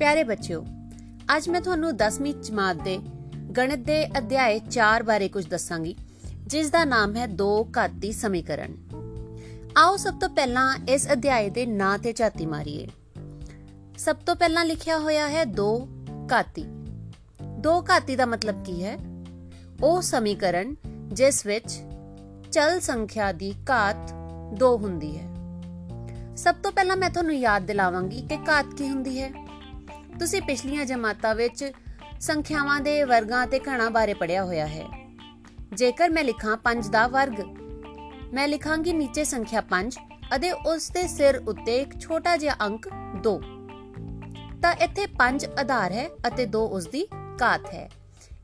ਪਿਆਰੇ ਬੱਚਿਓ, ਅੱਜ ਮੈਂ ਤੁਹਾਨੂੰ 10ਵੀਂ ਜਮਾਤ ਦੇ ਗਣਿਤ ਦੇ ਅਧਿਆਇ 4 ਬਾਰੇ ਕੁਝ ਦੱਸਾਂਗੀ, ਜਿਸ ਦਾ ਨਾਮ ਹੈ ਦੋ ਘਾਤੀ ਸਮੀਕਰਨ। ਆਓ ਸਭ ਤੋਂ ਪਹਿਲਾਂ ਇਸ ਅਧਿਆਇ ਦੇ ਨਾਂ ਤੇ ਝਾਤੀ ਮਾਰੀਏ। ਸਭ ਤੋਂ ਪਹਿਲਾਂ ਲਿਖਿਆ ਹੋਇਆ ਹੈ ਦੋ ਘਾਤੀ। ਦੋ ਘਾਤੀ ਦਾ ਮਤਲਬ ਕੀ ਹੈ? ਉਹ ਸਮੀਕਰਨ ਜਿਸ ਵਿੱਚ ਚਲ ਸੰਖਿਆ ਦੀ ਘਾਤ 2 ਹੁੰਦੀ ਹੈ। ਸਭ ਤੋਂ ਪਹਿਲਾਂ ਮੈਂ ਤੁਹਾਨੂੰ ਯਾਦ ਦਿਲਾਵਾਂਗੀ ਕਿ ਘਾਤ ਕੀ ਹੁੰਦੀ ਹੈ। ਤੁਸੀਂ ਪਿਛਲੀਆਂ ਜਮਾਤਾਂ ਵਿੱਚ ਸੰਖਿਆਵਾਂ ਦੇ ਵਰਗਾਂ ਤੇ ਘਣਾਂ ਬਾਰੇ ਪੜਿਆ ਹੋਇਆ ਹੈ। ਜੇਕਰ ਮੈਂ ਲਿਖਾਂ 5 ਦਾ ਵਰਗ, ਮੈਂ ਲਿਖਾਂਗੀ ਨੀਚੇ ਸੰਖਿਆ 5 ਅਤੇ ਉਸ ਦੇ ਸਿਰ ਉੱਤੇ ਇੱਕ ਛੋਟਾ ਜਿਹਾ ਅੰਕ 2 ਤਾਂ ਇੱਥੇ 5 ਆਧਾਰ ਹੈ ਅਤੇ 2 ਉਸ ਦੀ ਘਾਤ ਹੈ।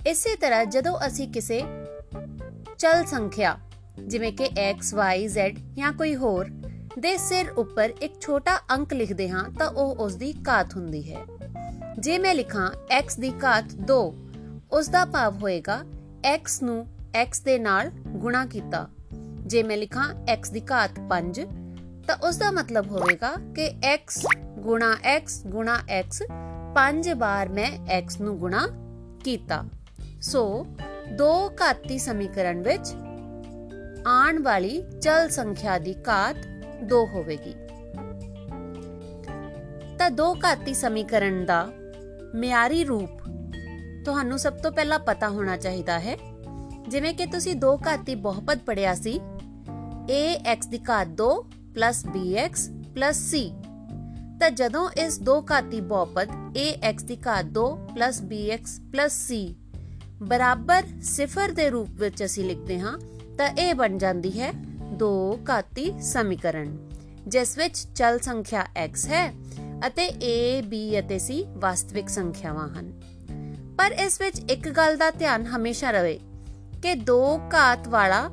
ਇਸੇ ਤਰ੍ਹਾਂ ਜਦੋਂ ਅਸੀਂ ਕਿਸੇ ਚਲ ਸੰਖਿਆ, ਜਿਵੇਂ ਕਿ x, y, z ਜਾਂ ਕੋਈ ਹੋਰ ਦੇ ਸਿਰ ਉੱਪਰ ਇੱਕ ਛੋਟਾ ਅੰਕ ਲਿਖਦੇ ਹਾਂ ਤਾਂ ਉਹ ਉਸ ਦੀ ਘਾਤ ਹੁੰਦੀ ਹੈ। ਜੇ ਮੈਂ ਲਿਖਾਂ x ਦੀ ਘਾਤ 2 ਉਸ ਦਾ ਭਾਵ ਹੋਏਗਾ x ਨੂੰ x ਦੇ ਨਾਲ ਗੁਣਾ ਕੀਤਾ। ਜੇ ਮੈਂ ਲਿਖਾਂ x ਦੀ ਘਾਤ 5 ਤਾਂ ਉਸ ਦਾ ਮਤਲਬ ਹੋਵੇਗਾ ਕਿ x ਗੁਣਾ x ਗੁਣਾ x 5 ਵਾਰ ਮੈਂ x ਨੂੰ ਗੁਣਾ ਕੀਤਾ। ਸੋ, ਦੋ ਘਾਤੀ ਸਮੀਕਰਨ ਵਿੱਚ ਆਉਣ ਵਾਲੀ ਚਲ ਸੰਖਿਆ ਦੀ ਘਾਤ 2 ਹੋਵੇਗੀ। ਤਾਂ ਦੋ ਘਾਤੀ ਸਮੀਕਰਨ ਦਾ ਮਿਆਰੀ ਰੂਪ ਤੁਹਾਨੂੰ ਸਭ ਤੋਂ ਪਹਿਲਾਂ ਪਤਾ ਹੋਣਾ ਚਾਹੀਦਾ ਹੈ। ਜਿਵੇਂ ਕਿ ਤੁਸੀਂ ਦੋ ਘਾਤੀ ਬਹੁਪਦ ਪੜਿਆ ਸੀ ax ਦੀ ਘਾਤ 2 bx c ਤਾਂ ਜਦੋਂ ਇਸ ਦੋ ਘਾਤੀ ਬਹੁਪਦ ax ਦੀ ਘਾਤ 2 bx c ਬਰਾਬਰ ਸਿਫਰ ਦੇ ਰੂਪ ਵਿੱਚ ਅਸੀਂ ਲਿਖਦੇ ਹਾਂ, ਤਾਂ ਇਹ ਬਣ ਜਾਂਦੀ ਹੈ ਦੋ ਘਾਤੀ ਸਮੀਕਰਨ, ਜਿਸ ਵਿੱਚ ਚਲ ਸੰਖਿਆ x ਹੈ ਅਤੇ a, b ਅਤੇ c ਵਾਸਤਵਿਕ ਸੰਖਿਆਵਾਂ ਹਨ। ਪਰ ਇਸ ਵਿੱਚ ਇੱਕ ਗੱਲ ਦਾ ਧਿਆਨ ਹਮੇਸ਼ਾ ਰਵੇ ਕਿ ਦੋ ਘਾਤ ਵਾਲਾ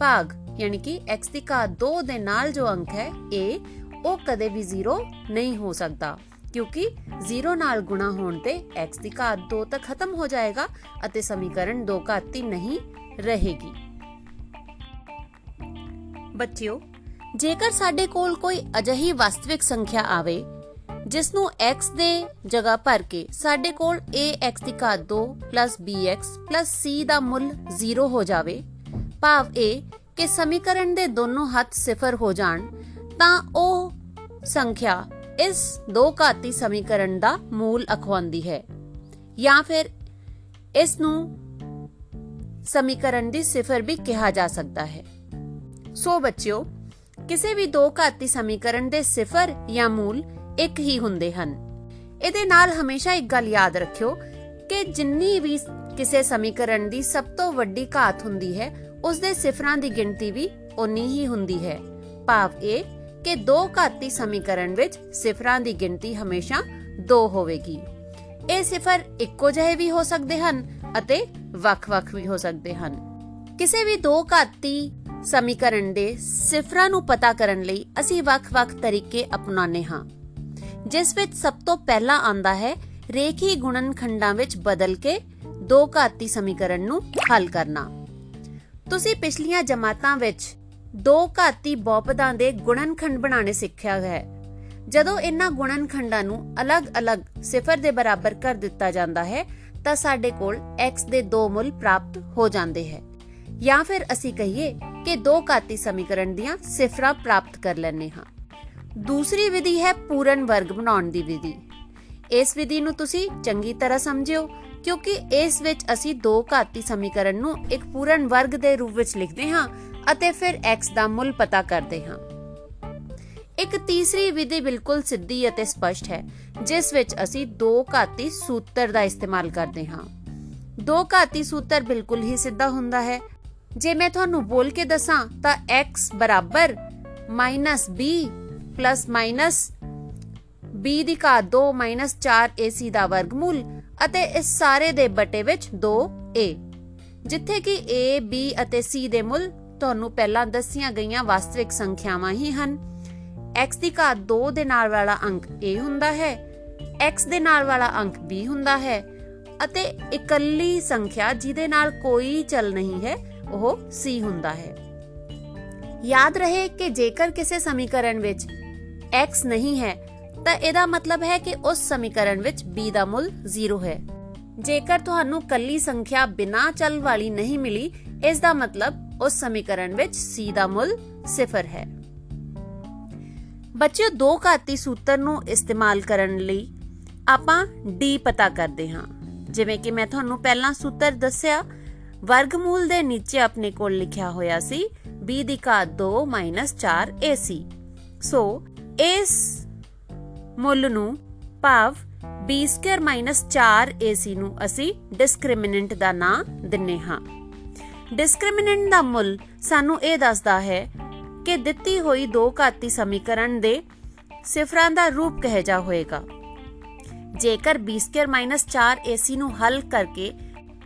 ਭਾਗ, ਯਾਨੀ ਕਿ x ਦੀ ਘਾਤ 2 ਦੇ ਨਾਲ ਜੋ ਅੰਕ ਹੈ a, ਉਹ ਕਦੇ ਵੀ 0 ਨਹੀਂ ਹੋ ਸਕਦਾ, ਕਿਉਂਕਿ 0 ਨਾਲ ਗੁਣਾ ਹੋਣ ਤੇ x ਦੀ ਘਾਤ 2 ਤੱਕ ਖਤਮ ਹੋ ਜਾਏਗਾ ਅਤੇ ਸਮੀਕਰਨ ਦੋ ਘਾਤੀ ਨਹੀਂ ਰਹੇਗੀ। ਬੱਚਿਓ, ਜੇਕਰ ਸਾਡੇ ਕੋਲ ਕੋਈ ਅਜਿਹੀ ਵਾਸਤਵਿਕ ਸੰਖਿਆ ਆਵੇ ਜਿਸ ਨੂੰ x ਦੇ ਜਗ੍ਹਾ ਭਰ ਕੇ ਸਾਡੇ ਕੋਲ ax ਦੀ ਘਾਤ 2 bx c ਦਾ ਮੁੱਲ 0 ਹੋ ਜਾਵੇ, ਭਾਵ ਇਹ ਕਿ ਸਮੀਕਰਨ ਦੇ ਦੋਨੋਂ ਹੱਥ ਸਿਫਰ ਹੋ ਜਾਣ, ਤਾਂ ਉਹ ਸੰਖਿਆ ਇਸ ਦੋ ਘਾਤੀ ਸਮੀਕਰਨ ਦਾ ਮੂਲ ਅਖਵਾਉਂਦੀ ਹੈ। ਜਾਂ ਫਿਰ ਇਸ ਨੂੰ ਸਮੀਕਰਨ ਦੀ ਸਿਫਰ ਵੀ ਕਿਹਾ ਜਾ ਸਕਦਾ ਹੈ। ਸੋ ਬੱਚਿਓ, ਕਿਸੇ ਵੀ ਦੋ ਘਾਤੀ ਸਮੀਕਰਨ ਦੇ ਸਿਫਰ ਜਾਂ ਮੂਲ ਇੱਕ ਹੀ ਹੁੰਦੇ ਹਨ। ਇਹਦੇ ਨਾਲ ਹਮੇਸ਼ਾ ਇੱਕ ਗੱਲ ਯਾਦ ਰੱਖਿਓ ਕਿ ਜਿੰਨੀ ਵੀ ਕਿਸੇ ਸਮੀਕਰਨ ਦੀ ਸਭ ਤੋਂ ਵੱਡੀ ਘਾਤ ਹੁੰਦੀ ਹੈ ਉਸ ਦੇ ਸਿਫਰਾਂ ਦੀ ਗਿਣਤੀ ਵੀ ਉਨੀ ਹੀ ਹੁੰਦੀ ਹੈ। ਭਾਵ ਇਹ ਕਿ ਦੋ ਘਾਤੀ ਸਮੀਕਰਨ ਵਿੱਚ ਸਿਫਰਾਂ ਦੀ ਗਿਣਤੀ ਹਮੇਸ਼ਾ 2 ਹੋਵੇਗੀ। ਇਹ ਸਿਫਰ ਇੱਕੋ ਜਿਹੇ ਵੀ ਹੋ ਸਕਦੇ ਹਨ ਅਤੇ ਵੱਖ-ਵੱਖ ਵੀ ਹੋ ਸਕਦੇ ਹਨ। ਕਿਸੇ ਵੀ ਦੋ ਘਾਤੀ ਸਮੀਕਰਨ ਦੇ ਸਿਫਰਾਂ ਨੂੰ ਪਤਾ ਕਰਨ ਲਈ ਅਸੀਂ ਵੱਖ-ਵੱਖ ਤਰੀਕੇ ਅਪਣਾਉਂਦੇ ਹਾਂ। ਜਿਸ ਵਿੱਚ ਸਭ ਤੋਂ ਪਹਿਲਾਂ ਆਂਦਾ ਹੈ ਰੇਖੀ ਗੁਣਨਖੰਡਾਂ ਵਿੱਚ ਬਦਲ ਕੇ ਦੋ ਘਾਤੀ ਸਮੀਕਰਨ ਨੂੰ ਹੱਲ ਕਰਨਾ। ਤੁਸੀਂ ਪਿਛਲੀਆਂ ਜਮਾਤਾਂ ਵਿੱਚ ਦੋ ਘਾਤੀ ਬਹੁਪਦਾਂ ਦੇ ਗੁਣਨਖੰਡ ਬਣਾਉਣੇ ਸਿੱਖਿਆ ਹੈ। ਜਦੋਂ ਇਹਨਾਂ ਗੁਣਨਖੰਡਾਂ ਨੂੰ ਅਲੱਗ-ਅਲੱਗ ਸਿਫਰ ਦੇ ਬਰਾਬਰ ਕਰ ਦਿੱਤਾ ਜਾਂਦਾ ਹੈ, ਤਾਂ ਸਾਡੇ ਕੋਲ x ਦੇ ਦੋ ਮੁੱਲ ਪ੍ਰਾਪਤ ਹੋ ਜਾਂਦੇ ਹੈ। ਜਾਂ ਫਿਰ ਅਸੀਂ ਕਹੀਏ ਕਿ ਦੋ ਘਾਤੀ ਸਮੀਕਰਨ ਦੀਆਂ ਸਿਫਰਾਂ ਪ੍ਰਾਪਤ ਕਰ ਲੈਣੇ ਹਾਂ। ਦੂਸਰੀ ਵਿਧੀ ਹੈ ਪੂਰਨ ਵਰਗ ਬਣਾਉਣ ਦੀ ਵਿਧੀ। ਇਸ ਵਿਧੀ ਨੂੰ ਤੁਸੀਂ ਚੰਗੀ ਤਰ੍ਹਾਂ ਸਮਝਿਓ, ਕਿਉਂਕਿ ਇਸ ਵਿੱਚ ਅਸੀਂ ਦੋ ਘਾਤੀ ਸਮੀਕਰਨ ਨੂੰ ਇੱਕ ਪੂਰਨ ਵਰਗ ਦੇ ਰੂਪ ਵਿੱਚ ਲਿਖਦੇ ਹਾਂ ਅਤੇ ਫਿਰ x ਦਾ ਮੁੱਲ ਪਤਾ ਕਰਦੇ ਹਾਂ। ਇੱਕ ਤੀਸਰੀ ਵਿਧੀ ਬਿਲਕੁਲ ਸਿੱਧੀ ਅਤੇ ਸਪਸ਼ਟ ਹੈ, ਜਿਸ ਵਿੱਚ ਅਸੀਂ ਦੋ ਘਾਤੀ ਸੂਤਰ ਦਾ ਇਸਤੇਮਾਲ ਕਰਦੇ ਹਾਂ। ਦੋ ਘਾਤੀ ਸੂਤਰ ਬਿਲਕੁਲ ਹੀ ਸਿੱਧਾ ਹੁੰਦਾ ਹੈ ਜੇ ਮੈਂ ਤੁਹਾਨੂੰ ਬੋਲ ਕੇ ਦੱਸਾਂ ਤਾਂ x b b ਦੀ ਘਾਤ 2 4ac ਦਾ ਵਰਗਮੂਲ ਅਤੇ ਇਸ ਸਾਰੇ ਦੇ ਬਟੇ ਵਿੱਚ 2a ਜਿੱਥੇ ਕਿ a, b ਅਤੇ c ਦੇ ਮੁੱਲ ਤੁਹਾਨੂੰ ਪਹਿਲਾਂ ਦੱਸੀਆਂ ਗਈਆਂ ਵਾਸਤਵਿਕ ਸੰਖਿਆਵਾਂ ਹੀ ਹਨ। x ਦੀ ਘਾਤ 2 ਦੇ ਨਾਲ ਵਾਲਾ ਅੰਕ a ਹੁੰਦਾ ਹੈ, x ਦੇ ਨਾਲ ਵਾਲਾ ਅੰਕ b ਹੁੰਦਾ ਹੈ ਅਤੇ ਇਕੱਲੀ ਸੰਖਿਆ ਜਿਹਦੇ ਨਾਲ ਕੋਈ ਚਲ ਨਹੀਂ ਹੈ ਉਹ c ਹੁੰਦਾ ਹੈ। ਯਾਦ ਰਹੇ ਕਿ ਜੇਕਰ ਕਿਸੇ ਸਮੀਕਰਨ ਵਿੱਚ x ਨਹੀਂ ਹੈ, ਤਾਂ ਇਹਦਾ ਮਤਲਬ ਹੈ ਕਿ ਉਸ ਸਮੀਕਰਨ ਵਿੱਚ b ਦਾ ਮੁੱਲ 0 ਹੈ। ਜੇਕਰ ਤੁਹਾਨੂੰ ਕੱਲੀ ਸੰਖਿਆ ਬਿਨਾਂ ਚਲ ਵਾਲੀ ਨਹੀਂ ਮਿਲੀ, ਇਸ ਦਾ ਮਤਲਬ ਉਸ ਸਮੀਕਰਨ ਵਿੱਚ c ਦਾ ਮੁੱਲ 0 ਹੈ। ਬੱਚਿਓ, ਦੋ ਘਾਤੀ ਸੂਤਰ ਨੂੰ ਇਸਤੇਮਾਲ ਕਰਨ ਲਈ ਆਪਾਂ d ਪਤਾ ਕਰਦੇ ਹਾਂ। ਜਿਵੇਂ ਕਿ ਮੈਂ ਤੁਹਾਨੂੰ ਪਹਿਲਾਂ ਸੂਤਰ ਦੱਸਿਆ ਵਰਗਮੂਲ ਦੇ ਨੀਚੇ ਆਪਣੇ ਕੋਲ ਲਿਖਿਆ ਹੋਇਆ ਸੀ b ਦੀ ਘਾਤ 2 4 ac ਸੋ ਇਸ ਮੁੱਲ ਨੂੰ ਭਾਵ b2 4ac ਨੂੰ ਅਸੀਂ ਡਿਸਕ੍ਰਿਮੀਨੈਂਟ ਦਾ ਨਾਮ ਦਿੰਨੇ ਹਾਂ। ਡਿਸਕ੍ਰਿਮੀਨੈਂਟ ਦਾ ਮੁੱਲ ਸਾਨੂੰ ਇਹ ਦੱਸਦਾ ਹੈ ਕਿ ਦਿੱਤੀ ਹੋਈ ਦੋ ਘਾਤੀ ਸਮੀਕਰਨ ਦੇ ਸਿਫਰਾਂ ਦਾ ਰੂਪ ਕਹੇ ਜਾ ਹੋਏਗਾ? ਜੇਕਰ b2 4ac ਨੂੰ ਹੱਲ ਕਰਕੇ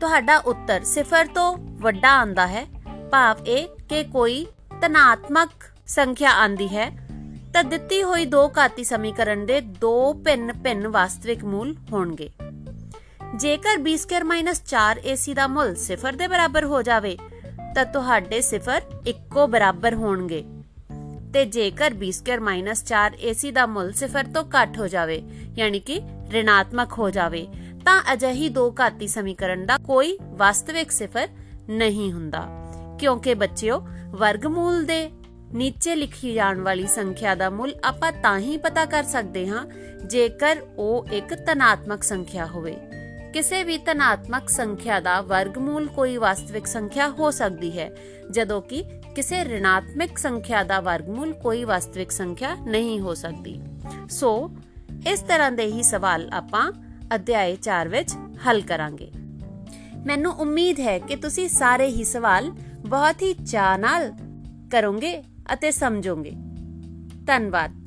ਤੁਹਾਡਾ ਉੱਤਰ ਸਿਫਰ ਤੋਂ ਵੱਡਾ ਆਂਦਾ ਹੈ। ਭਾਵ ਇਹ ਕਿ ਕੋਈ ਤਨਾਤਮਕ ਸੰਖਿਆ ਆਂਦੀ ਹੈ। ਤਾਂ ਦਿੱਤੀ ਹੋਈ ਦੋ ਘਾਤੀ ਸਮੀਕਰਨ ਦੇ ਦੋ ਭਿੰਨ-ਭਿੰਨ ਵਾਸਤਵਿਕ ਮੂਲ ਹੋਣਗੇ। ਜੇਕਰ b2 4ac ਦਾ ਮੁੱਲ ਸਿਫਰ ਦੇ ਬਰਾਬਰ ਹੋ ਜਾਵੇ, ਤਾਂ ਤੁਹਾਡੇ ਸਿਫਰ ਇੱਕੋ ਬਰਾਬਰ ਹੋਣਗੇ। ਤੇ ਜੇਕਰ b2 4ac ਦਾ ਮੁੱਲ ਸਿਫਰ ਤੋਂ ਘੱਟ ਹੋ ਜਾਵੇ, ਯਾਨੀ ਕਿ ਰਿਣਾਤਮਕ ਹੋ ਜਾਵੇ ਤਾਂ ਅਜਿਹੀ ਦੋ ਘਾਤੀ ਸਮੀਕਰਨ ਦਾ ਕੋਈ ਵਾਸਤਵਿਕ ਸਿਫਰ ਨਹੀਂ ਹੁੰਦਾ। ਕਿਉਂਕਿ ਬੱਚਿਓ, ਵਰਗਮੂਲ ਦੇ ਨੀਚੇ ਲਿਖੀ ਜਾਣ ਵਾਲੀ ਸੰਖਿਆ ਦਾ ਮੁੱਲ ਆਪਾਂ ਤਾਂ ਹੀ ਪਤਾ ਕਰ ਸਕਦੇ ਹਾਂ ਜੇਕਰ ਉਹ ਇੱਕ ਧਨਾਤਮਕ ਸੰਖਿਆ ਹੋਵੇ। ਕਿਸੇ ਵੀ ਧਨਾਤਮਕ ਸੰਖਿਆ ਦਾ ਵਰਗਮੂਲ ਕੋਈ ਵਾਸਤਵਿਕ ਸੰਖਿਆ ਹੋ ਸਕਦੀ ਹੈ, ਜਦੋਂ ਕਿ ਕਿਸੇ ਰਿਣਾਤਮਕ ਸੰਖਿਆ ਦਾ ਵਰਗਮੂਲ ਕੋਈ ਵਾਸਤਵਿਕ ਸੰਖਿਆ ਨਹੀਂ ਹੋ ਸਕਦੀ। ਸੋ, ਇਸ ਤਰ੍ਹਾਂ ਦੇ ਹੀ ਸਵਾਲ ਆਪਾਂ ਅਧਿਆਇ 4 ਵਿੱਚ ਹੱਲ ਕਰਾਂਗੇ। ਮੈਨੂੰ ਉਮੀਦ ਹੈ ਕਿ ਤੁਸੀਂ ਸਾਰੇ ਹੀ ਸਵਾਲ ਬਹੁਤ ਹੀ ਚਾਅ ਨਾਲ ਕਰੋਗੇ ਅਤੇ ਸਮਝੋਗੇ। ਧੰਨਵਾਦ।